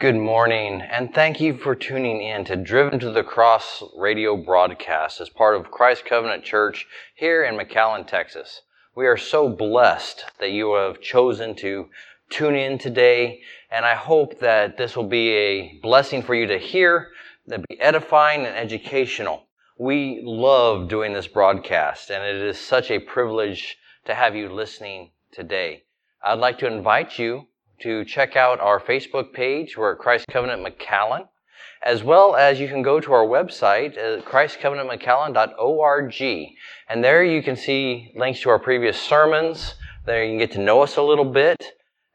Good morning, and thank you for tuning in to Driven to the Cross radio broadcast as part of Christ Covenant Church here in McAllen, Texas. We are so blessed that you have chosen to tune in today, and I hope that this will be a blessing for you to hear, that be edifying and educational. We love doing this broadcast, and it is such a privilege to have you listening today. I'd like to invite you to check out our Facebook page. We're at Christ Covenant McAllen, as well as you can go to our website at christcovenantmcallen.org. And there you can see links to our previous sermons. There you can get to know us a little bit.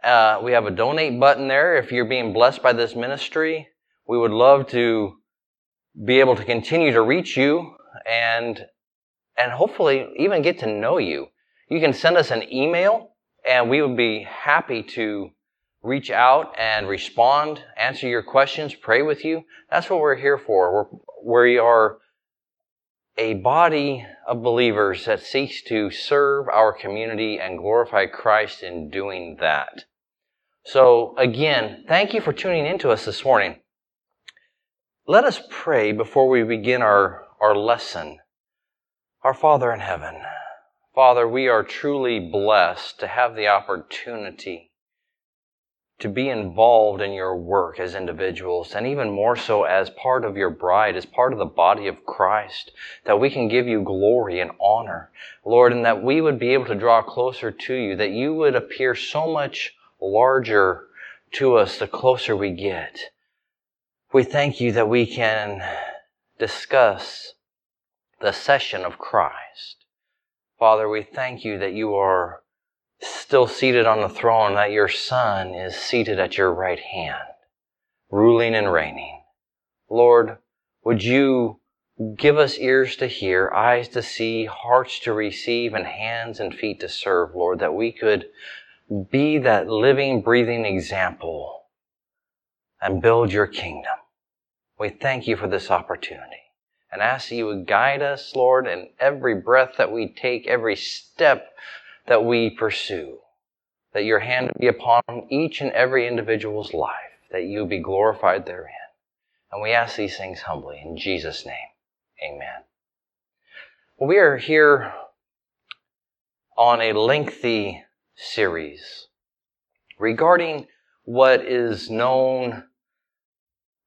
Uh, we have a donate button there if you're being blessed by this ministry. We would love to be able to continue to reach you and and hopefully even get to know you. You can send us an email and we would be happy to reach out and respond, answer your questions, pray with you. That's what we're here for. We're, we are a body of believers that seeks to serve our community and glorify Christ in doing that. So again, thank you for tuning in to us this morning. Let us pray before we begin our, our lesson. Our Father in heaven, Father, we are truly blessed to have the opportunity to be involved in your work as individuals, and even more so as part of your bride, as part of the body of Christ, that we can give you glory and honor, Lord, and that we would be able to draw closer to you, that you would appear so much larger to us the closer we get. We thank you that we can discuss the session of Christ. Father, we thank you that you are still seated on the throne, that your Son is seated at your right hand, ruling and reigning. Lord, would you give us ears to hear, eyes to see, hearts to receive, and hands and feet to serve, Lord, that we could be that living, breathing example and build your kingdom. We thank you for this opportunity and ask that you would guide us, Lord, in every breath that we take, every step that we pursue, that your hand be upon each and every individual's life, that you be glorified therein. And we ask these things humbly in Jesus' name. Amen. We are here on a lengthy series regarding what is known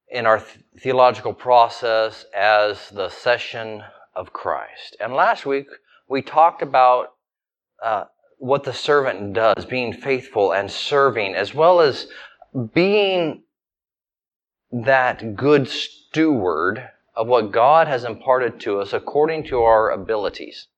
in our theological process as the session of Christ. And last week we talked about uh, what the servant does, being faithful and serving, as well as being that good steward of what God has imparted to us according to our abilities.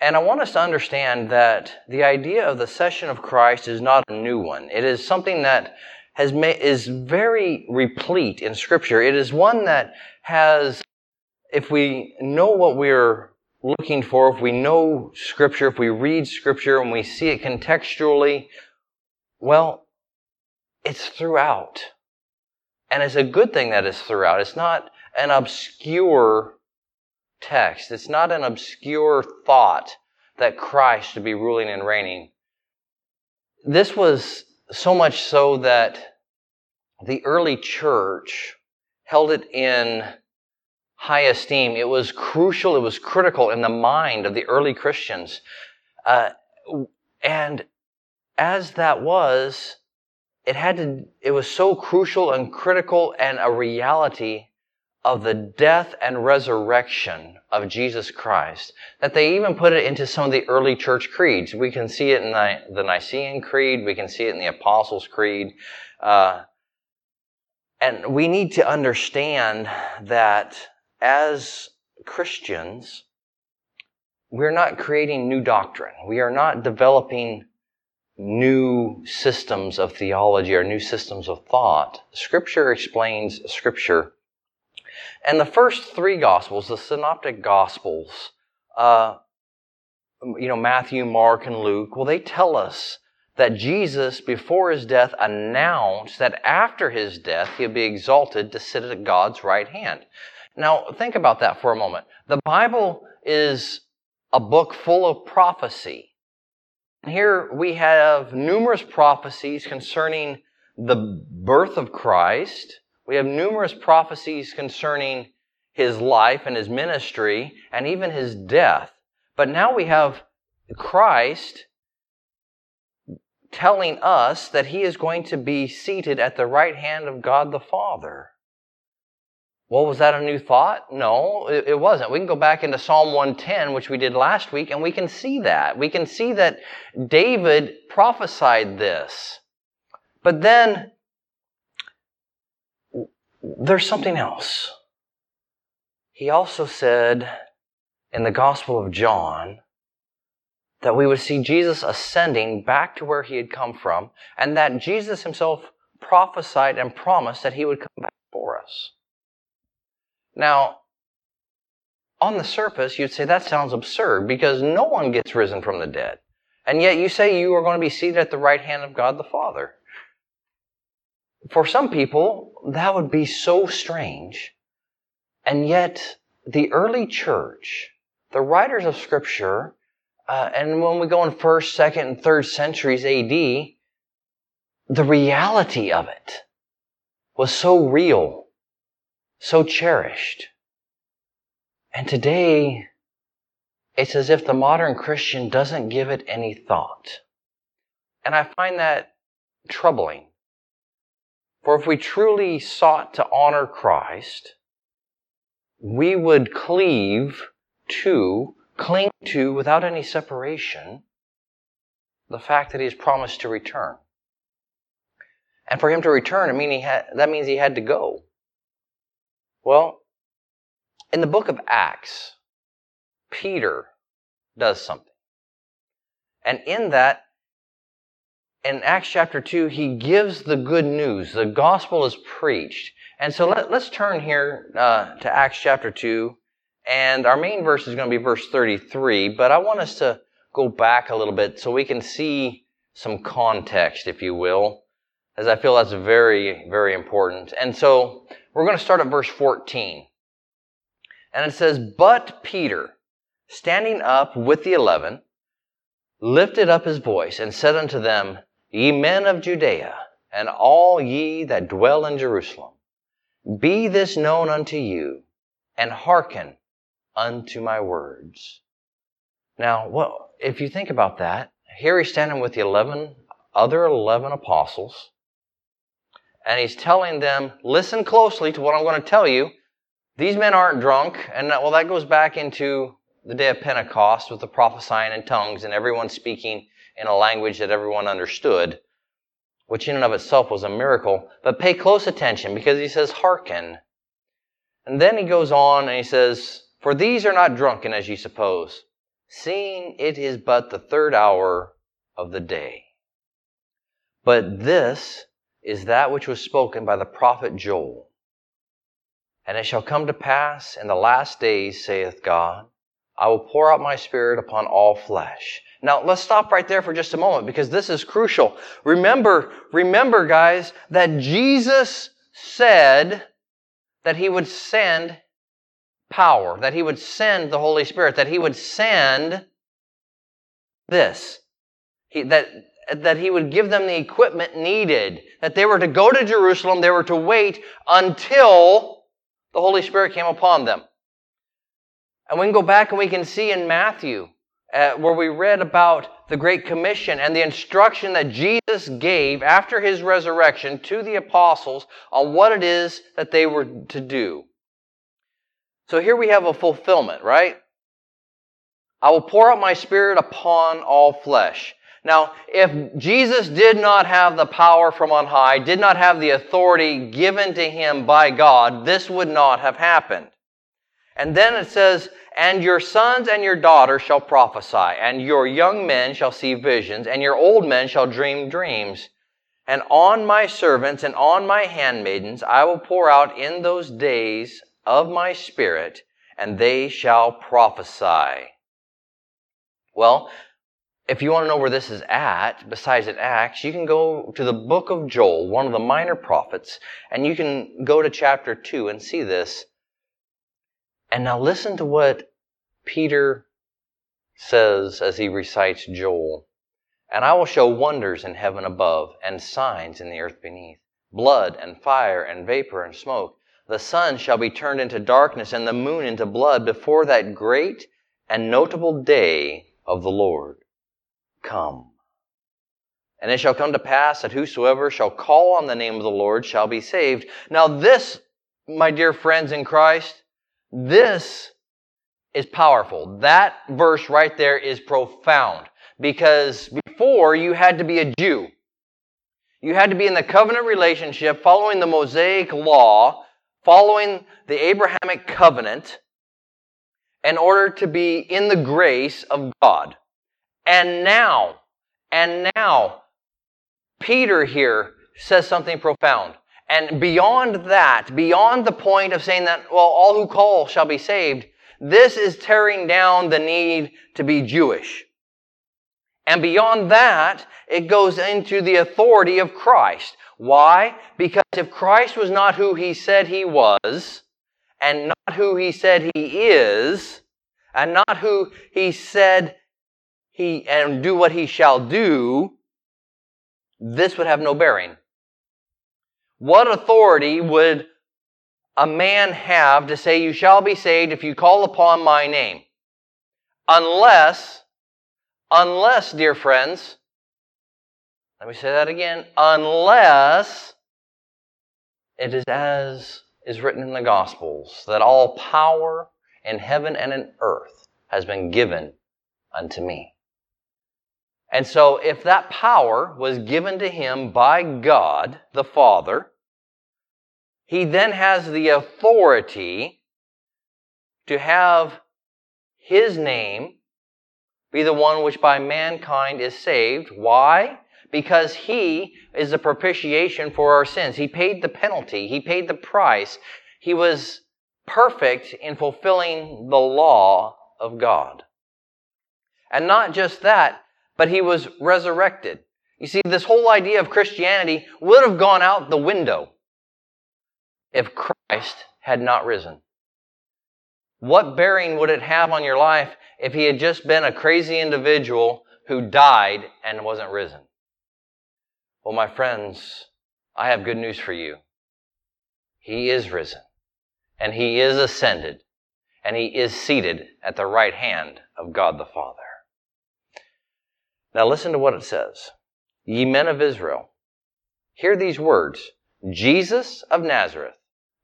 And I want us to understand that the idea of the session of Christ is not a new one. It is something that has ma- is very replete in Scripture. It is one that has, if we know what we're looking for, if we know Scripture, if we read Scripture and we see it contextually, well, it's throughout. And it's a good thing that it's throughout. It's not an obscure text. It's not an obscure thought that Christ should be ruling and reigning. This was so much so that the early church held it in high esteem. It was crucial, it was critical in the mind of the early Christians. Uh, and as that was, it had to, it was so crucial and critical and a reality of the death and resurrection of Jesus Christ that they even put it into some of the early church creeds. We can see it in the, the Nicene Creed, we can see it in the Apostles' Creed. Uh, and we need to understand that as Christians, we're not creating new doctrine. We are not developing new systems of theology or new systems of thought. Scripture explains Scripture. And the first three Gospels, the Synoptic Gospels, uh, you know, Matthew, Mark, and Luke, well, they tell us that Jesus, before his death, announced that after his death, he'll be exalted to sit at God's right hand. Now, think about that for a moment. The Bible is a book full of prophecy. Here we have numerous prophecies concerning the birth of Christ. We have numerous prophecies concerning his life and his ministry and even his death. But now we have Christ telling us that he is going to be seated at the right hand of God the Father. Well, was that a new thought? No, it, wasn't. We can go back into Psalm 110, which we did last week, and we can see that. We can see that David prophesied this. But then, there's something else. He also said in the Gospel of John that we would see Jesus ascending back to where he had come from, and that Jesus himself prophesied and promised that he would come back for us. Now, on the surface, you'd say that sounds absurd because no one gets risen from the dead. And yet you say you are going to be seated at the right hand of God the Father. For some people, that would be so strange. And yet, the early church, the writers of Scripture, uh, and when we go in first, second, and third centuries AD, the reality of it was so real so cherished. And today, it's as if the modern Christian doesn't give it any thought. And I find that troubling. For if we truly sought to honor Christ, we would cleave to, cling to, without any separation, the fact that He has promised to return. And for Him to return, I mean, had, that means He had to go. Well, in the book of Acts, Peter does something. And in that, in Acts chapter 2, he gives the good news. The gospel is preached. And so let, us turn here uh, to Acts chapter 2. And our main verse is going to be verse 33. But I want us to go back a little bit so we can see some context, if you will, as I feel that's very, very important. And so we're going to start at verse 14. And it says, But Peter, standing up with the eleven, lifted up his voice and said unto them, Ye men of Judea, and all ye that dwell in Jerusalem, be this known unto you, and hearken unto my words. Now, well, if you think about that, here he's standing with the eleven, other eleven apostles, and he's telling them, listen closely to what I'm going to tell you. These men aren't drunk. And well, that goes back into the day of Pentecost with the prophesying in tongues and everyone speaking in a language that everyone understood, which in and of itself was a miracle. But pay close attention because he says, hearken. And then he goes on and he says, For these are not drunken as ye suppose, seeing it is but the third hour of the day. But this is that which was spoken by the prophet Joel. And it shall come to pass in the last days, saith God, I will pour out my spirit upon all flesh. Now, let's stop right there for just a moment because this is crucial. Remember, remember, guys, that Jesus said that he would send power, that he would send the Holy Spirit, that he would send this. He, that that he would give them the equipment needed, that they were to go to Jerusalem, they were to wait until the Holy Spirit came upon them. And we can go back and we can see in Matthew, uh, where we read about the Great Commission and the instruction that Jesus gave after his resurrection to the apostles on what it is that they were to do. So here we have a fulfillment, right? I will pour out my spirit upon all flesh. Now, if Jesus did not have the power from on high, did not have the authority given to him by God, this would not have happened. And then it says, And your sons and your daughters shall prophesy, and your young men shall see visions, and your old men shall dream dreams. And on my servants and on my handmaidens I will pour out in those days of my spirit, and they shall prophesy. Well, if you want to know where this is at, besides at Acts, you can go to the book of Joel, one of the minor prophets, and you can go to chapter 2 and see this. And now listen to what Peter says as he recites Joel. And I will show wonders in heaven above and signs in the earth beneath blood and fire and vapor and smoke. The sun shall be turned into darkness and the moon into blood before that great and notable day of the Lord come. And it shall come to pass that whosoever shall call on the name of the Lord shall be saved. Now this, my dear friends in Christ, this is powerful. That verse right there is profound because before you had to be a Jew. You had to be in the covenant relationship, following the Mosaic law, following the Abrahamic covenant, in order to be in the grace of God. And now, and now, Peter here says something profound. And beyond that, beyond the point of saying that, well, all who call shall be saved, this is tearing down the need to be Jewish. And beyond that, it goes into the authority of Christ. Why? Because if Christ was not who he said he was, and not who he said he is, and not who he said he, and do what he shall do, this would have no bearing. What authority would a man have to say, You shall be saved if you call upon my name? Unless, unless, dear friends, let me say that again, unless it is as is written in the Gospels, that all power in heaven and in earth has been given unto me. And so, if that power was given to him by God the Father, he then has the authority to have his name be the one which by mankind is saved. Why? Because he is the propitiation for our sins. He paid the penalty. He paid the price. He was perfect in fulfilling the law of God. And not just that, but he was resurrected. You see, this whole idea of Christianity would have gone out the window if Christ had not risen. What bearing would it have on your life if he had just been a crazy individual who died and wasn't risen? Well, my friends, I have good news for you. He is risen, and he is ascended, and he is seated at the right hand of God the Father. Now listen to what it says. Ye men of Israel, hear these words. Jesus of Nazareth,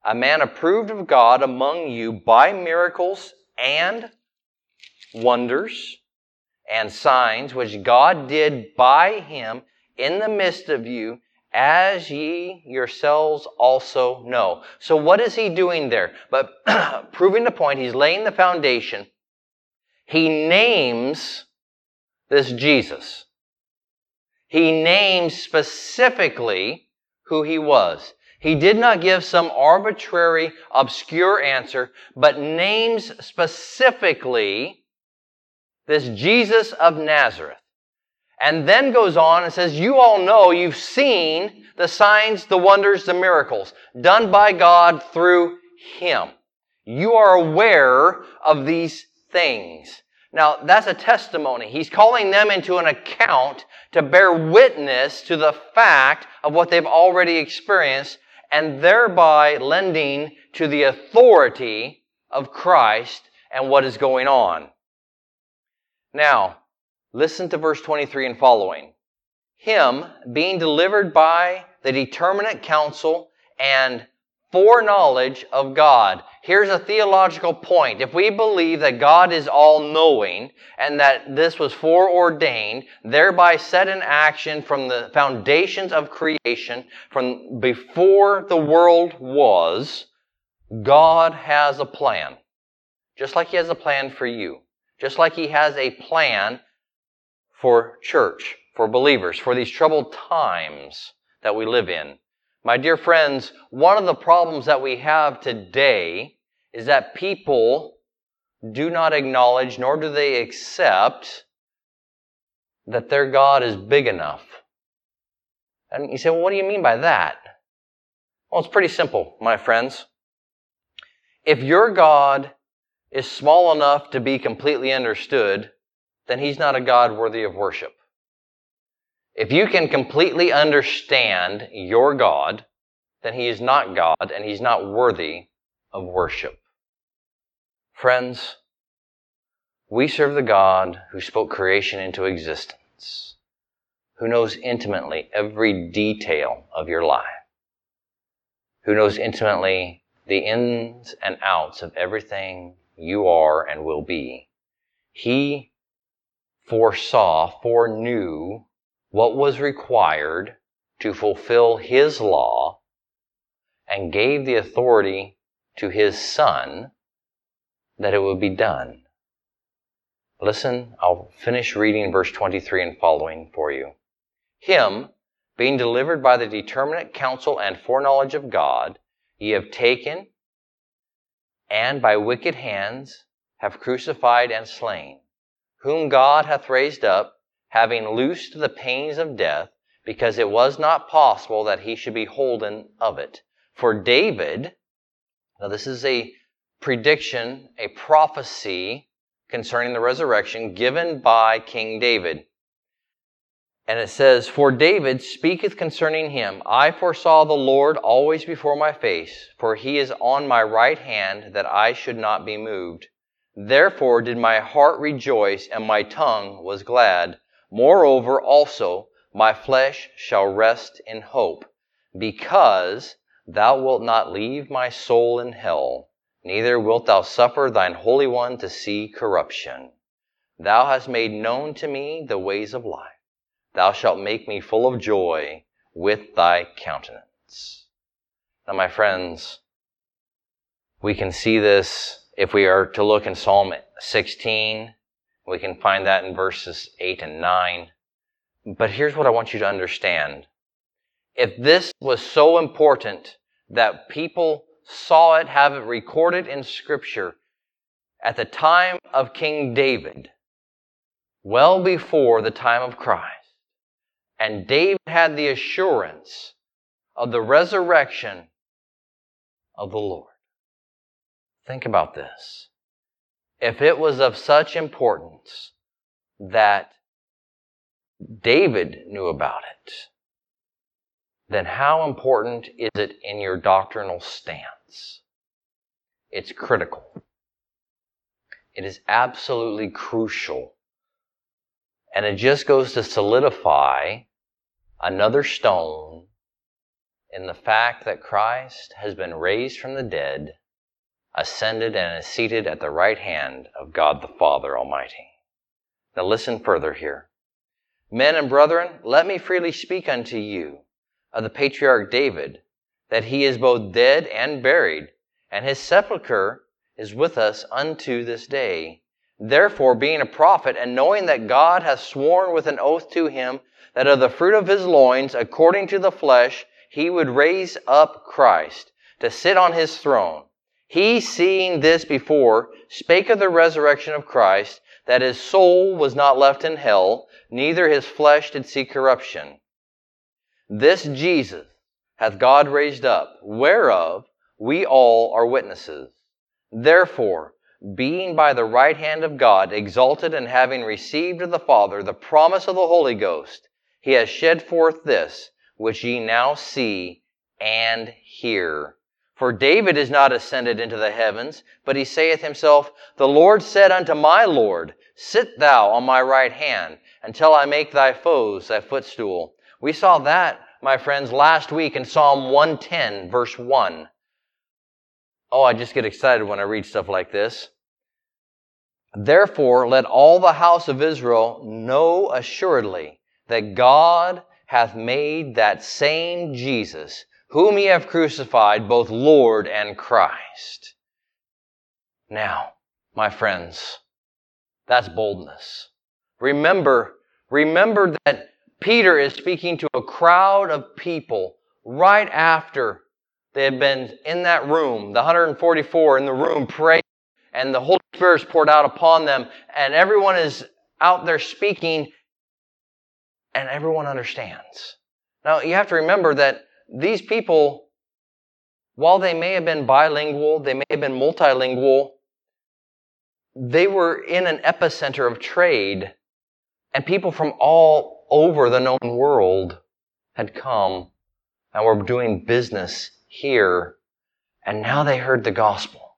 a man approved of God among you by miracles and wonders and signs which God did by him in the midst of you, as ye yourselves also know. So what is he doing there? But proving the point, he's laying the foundation. He names this Jesus. He names specifically who he was. He did not give some arbitrary, obscure answer, but names specifically this Jesus of Nazareth. And then goes on and says, You all know, you've seen the signs, the wonders, the miracles done by God through Him. You are aware of these things. Now, that's a testimony. He's calling them into an account to bear witness to the fact of what they've already experienced and thereby lending to the authority of Christ and what is going on. Now, listen to verse 23 and following. Him being delivered by the determinate counsel and foreknowledge of God. Here's a theological point. If we believe that God is all knowing and that this was foreordained, thereby set in action from the foundations of creation, from before the world was, God has a plan. Just like He has a plan for you. Just like He has a plan for church, for believers, for these troubled times that we live in. My dear friends, one of the problems that we have today is that people do not acknowledge nor do they accept that their God is big enough. And you say, well, what do you mean by that? Well, it's pretty simple, my friends. If your God is small enough to be completely understood, then he's not a God worthy of worship. If you can completely understand your God, then he is not God and he's not worthy of worship. Friends, we serve the God who spoke creation into existence, who knows intimately every detail of your life, who knows intimately the ins and outs of everything you are and will be. He foresaw, foreknew what was required to fulfill His law and gave the authority to His Son that it would be done. Listen, I'll finish reading verse 23 and following for you. Him, being delivered by the determinate counsel and foreknowledge of God, ye have taken, and by wicked hands have crucified and slain, whom God hath raised up, having loosed the pains of death, because it was not possible that he should be holden of it. For David, now this is a prediction, a prophecy concerning the resurrection given by King David. And it says, For David speaketh concerning him, I foresaw the Lord always before my face, for he is on my right hand, that I should not be moved. Therefore did my heart rejoice, and my tongue was glad. Moreover also, my flesh shall rest in hope, because thou wilt not leave my soul in hell neither wilt thou suffer thine Holy One to see corruption. Thou hast made known to me the ways of life. Thou shalt make me full of joy with thy countenance. Now, my friends, we can see this if we are to look in Psalm 16. We can find that in verses 8 and 9. But here's what I want you to understand. If this was so important that people saw it, have it recorded in Scripture at the time of King David, well before the time of Christ. And David had the assurance of the resurrection of the Lord. Think about this. If it was of such importance that David knew about it, then how important is it in your doctrinal stance? It's critical. It is absolutely crucial. And it just goes to solidify another stone in the fact that Christ has been raised from the dead, ascended, and is seated at the right hand of God the Father Almighty. Now listen further here. Men and brethren, let me freely speak unto you of the patriarch David, that he is both dead and buried, and his sepulchre is with us unto this day. Therefore, being a prophet, and knowing that God hath sworn with an oath to him that of the fruit of his loins, according to the flesh, he would raise up Christ to sit on his throne. He, seeing this before, spake of the resurrection of Christ, that his soul was not left in hell, neither his flesh did see corruption. This Jesus hath God raised up, whereof we all are witnesses. Therefore, being by the right hand of God exalted and having received of the Father the promise of the Holy Ghost, he has shed forth this, which ye now see and hear. For David is not ascended into the heavens, but he saith himself, The Lord said unto my Lord, Sit thou on my right hand, until I make thy foes thy footstool. We saw that, my friends, last week in Psalm 110, verse 1. Oh, I just get excited when I read stuff like this. Therefore, let all the house of Israel know assuredly that God hath made that same Jesus, whom ye have crucified, both Lord and Christ. Now, my friends, that's boldness. Remember, remember that Peter is speaking to a crowd of people right after they had been in that room, the 144 in the room praying, and the Holy Spirit is poured out upon them, and everyone is out there speaking, and everyone understands. Now, you have to remember that these people, while they may have been bilingual, they may have been multilingual, they were in an epicenter of trade, and people from all over the known world had come and were doing business here. And now they heard the gospel.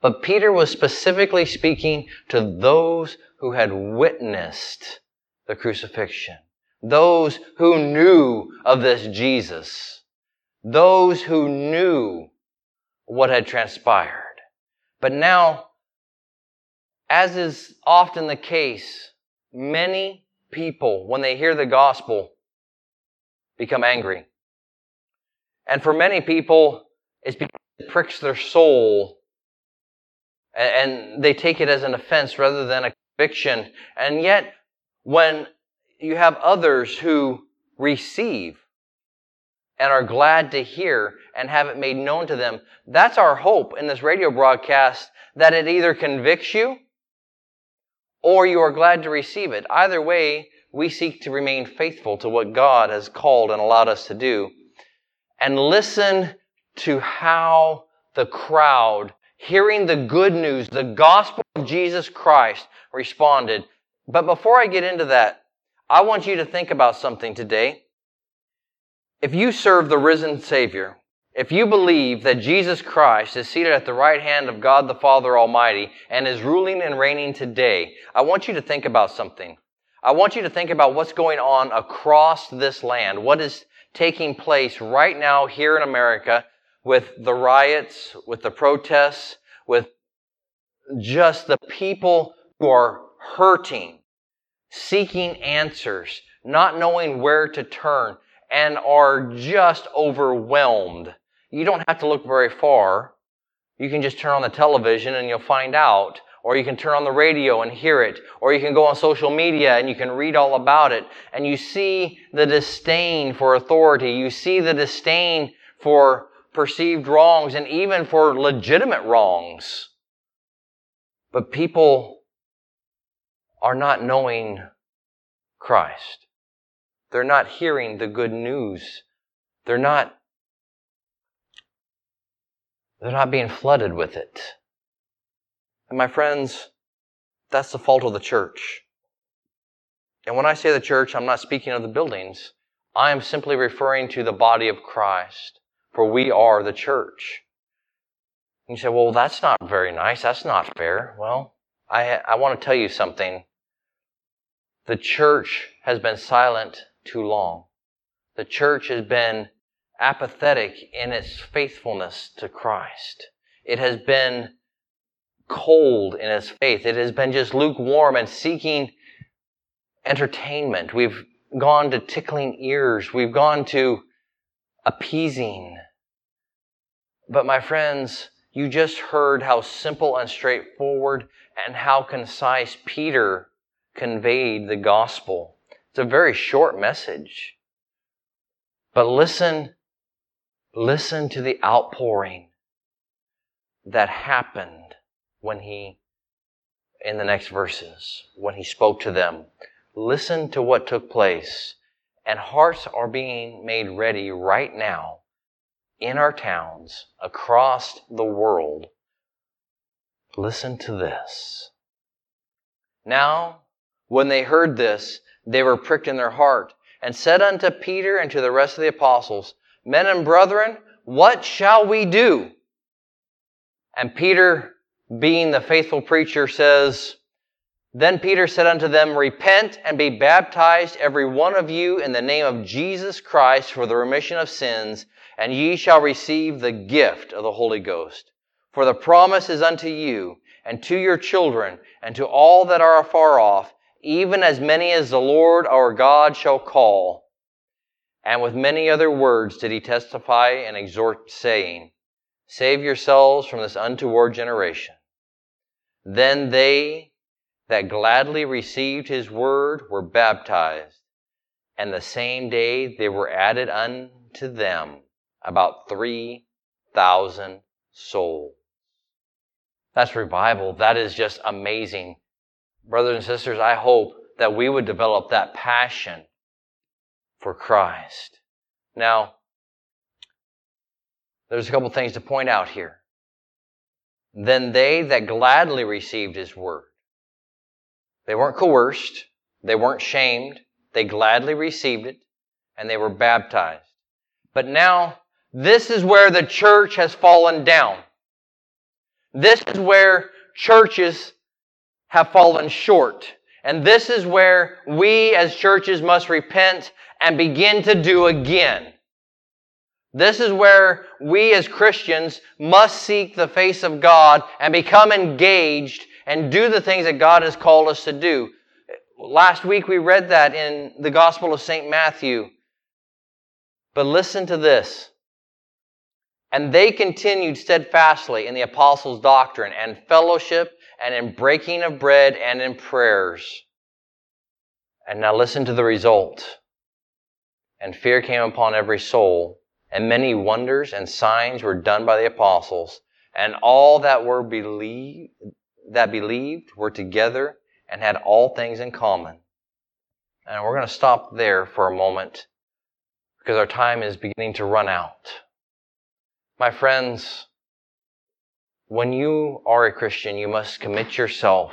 But Peter was specifically speaking to those who had witnessed the crucifixion. Those who knew of this Jesus. Those who knew what had transpired. But now, as is often the case, many people, when they hear the gospel, become angry. And for many people, it's because it pricks their soul and they take it as an offense rather than a conviction. And yet, when you have others who receive and are glad to hear and have it made known to them. That's our hope in this radio broadcast that it either convicts you or you are glad to receive it. Either way, we seek to remain faithful to what God has called and allowed us to do. And listen to how the crowd, hearing the good news, the gospel of Jesus Christ, responded. But before I get into that, I want you to think about something today. If you serve the risen Savior, if you believe that Jesus Christ is seated at the right hand of God the Father Almighty and is ruling and reigning today, I want you to think about something. I want you to think about what's going on across this land, what is taking place right now here in America with the riots, with the protests, with just the people who are hurting, seeking answers, not knowing where to turn and are just overwhelmed. You don't have to look very far. You can just turn on the television and you'll find out. Or you can turn on the radio and hear it. Or you can go on social media and you can read all about it. And you see the disdain for authority. You see the disdain for perceived wrongs and even for legitimate wrongs. But people are not knowing Christ. They're not hearing the good news. They're not, they're not being flooded with it. And my friends, that's the fault of the church. And when I say the church, I'm not speaking of the buildings. I am simply referring to the body of Christ, for we are the church. And you say, well, that's not very nice. That's not fair. Well, I, I want to tell you something. The church has been silent too long. The church has been apathetic in its faithfulness to Christ. It has been cold in its faith. It has been just lukewarm and seeking entertainment. We've gone to tickling ears. We've gone to appeasing. But my friends, you just heard how simple and straightforward and how concise Peter conveyed the gospel. It's a very short message. But listen, listen to the outpouring that happened when he, in the next verses, when he spoke to them. Listen to what took place. And hearts are being made ready right now in our towns, across the world. Listen to this. Now, when they heard this, they were pricked in their heart, and said unto Peter and to the rest of the apostles, Men and brethren, what shall we do? And Peter, being the faithful preacher, says, Then Peter said unto them, Repent and be baptized, every one of you, in the name of Jesus Christ for the remission of sins, and ye shall receive the gift of the Holy Ghost. For the promise is unto you, and to your children, and to all that are afar off, even as many as the Lord our God shall call. And with many other words did he testify and exhort, saying, Save yourselves from this untoward generation. Then they that gladly received his word were baptized, and the same day they were added unto them about 3,000 souls. That's revival. That is just amazing. Brothers and sisters, I hope that we would develop that passion for Christ. Now, there's a couple things to point out here. Then they that gladly received his word. They weren't coerced. They weren't shamed. They gladly received it and they were baptized. But now, this is where the church has fallen down. This is where churches have fallen short. And this is where we as churches must repent and begin to do again. This is where we as Christians must seek the face of God and become engaged and do the things that God has called us to do. Last week we read that in the Gospel of St. Matthew. But listen to this. And they continued steadfastly in the apostles' doctrine and fellowship and in breaking of bread and in prayers. And now listen to the result. And fear came upon every soul and many wonders and signs were done by the apostles, and all that were believed, that believed were together and had all things in common. And we're going to stop there for a moment because our time is beginning to run out. My friends, when you are a Christian, you must commit yourself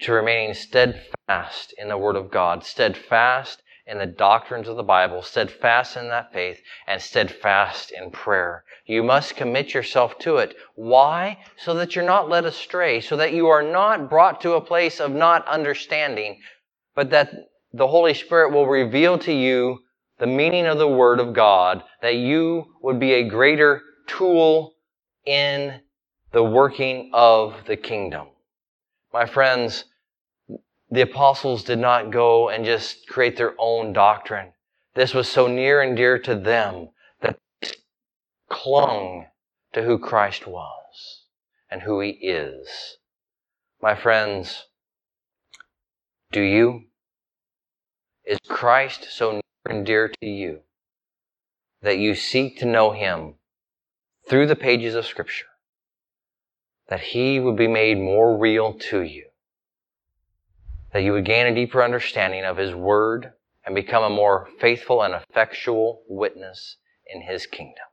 to remaining steadfast in the Word of God, steadfast in the doctrines of the Bible, steadfast in that faith, and steadfast in prayer. You must commit yourself to it. Why? So that you're not led astray, so that you are not brought to a place of not understanding, but that the Holy Spirit will reveal to you the meaning of the Word of God, that you would be a greater tool in the working of the kingdom. My friends, the apostles did not go and just create their own doctrine. This was so near and dear to them that they clung to who Christ was and who he is. My friends, do you? Is Christ so near and dear to you that you seek to know him through the pages of Scripture? That he would be made more real to you? that you would gain a deeper understanding of His Word and become a more faithful and effectual witness in His kingdom.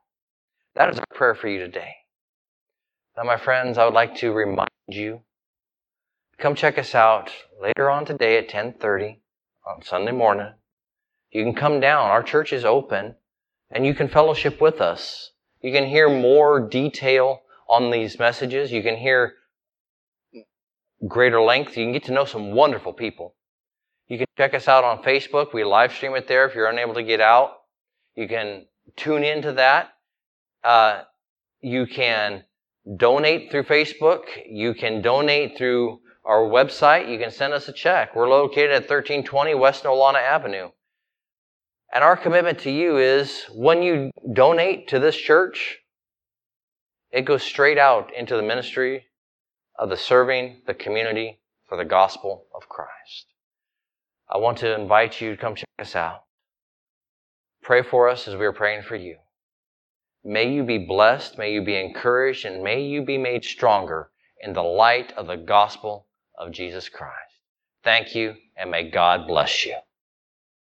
That is our prayer for you today. Now, my friends, I would like to remind you, come check us out later on today at 1030 on Sunday morning. You can come down. Our church is open and you can fellowship with us. You can hear more detail on these messages. You can hear greater length. You can get to know some wonderful people. You can check us out on Facebook. We live stream it there if you're unable to get out. You can tune into that. Uh, you can donate through Facebook. You can donate through our website. You can send us a check. We're located at 1320 West Nolana Avenue. And our commitment to you is when you donate to this church, it goes straight out into the ministry of the serving the community for the gospel of Christ. I want to invite you to come check us out. Pray for us as we are praying for you. May you be blessed, may you be encouraged, and may you be made stronger in the light of the gospel of Jesus Christ. Thank you, and may God bless you.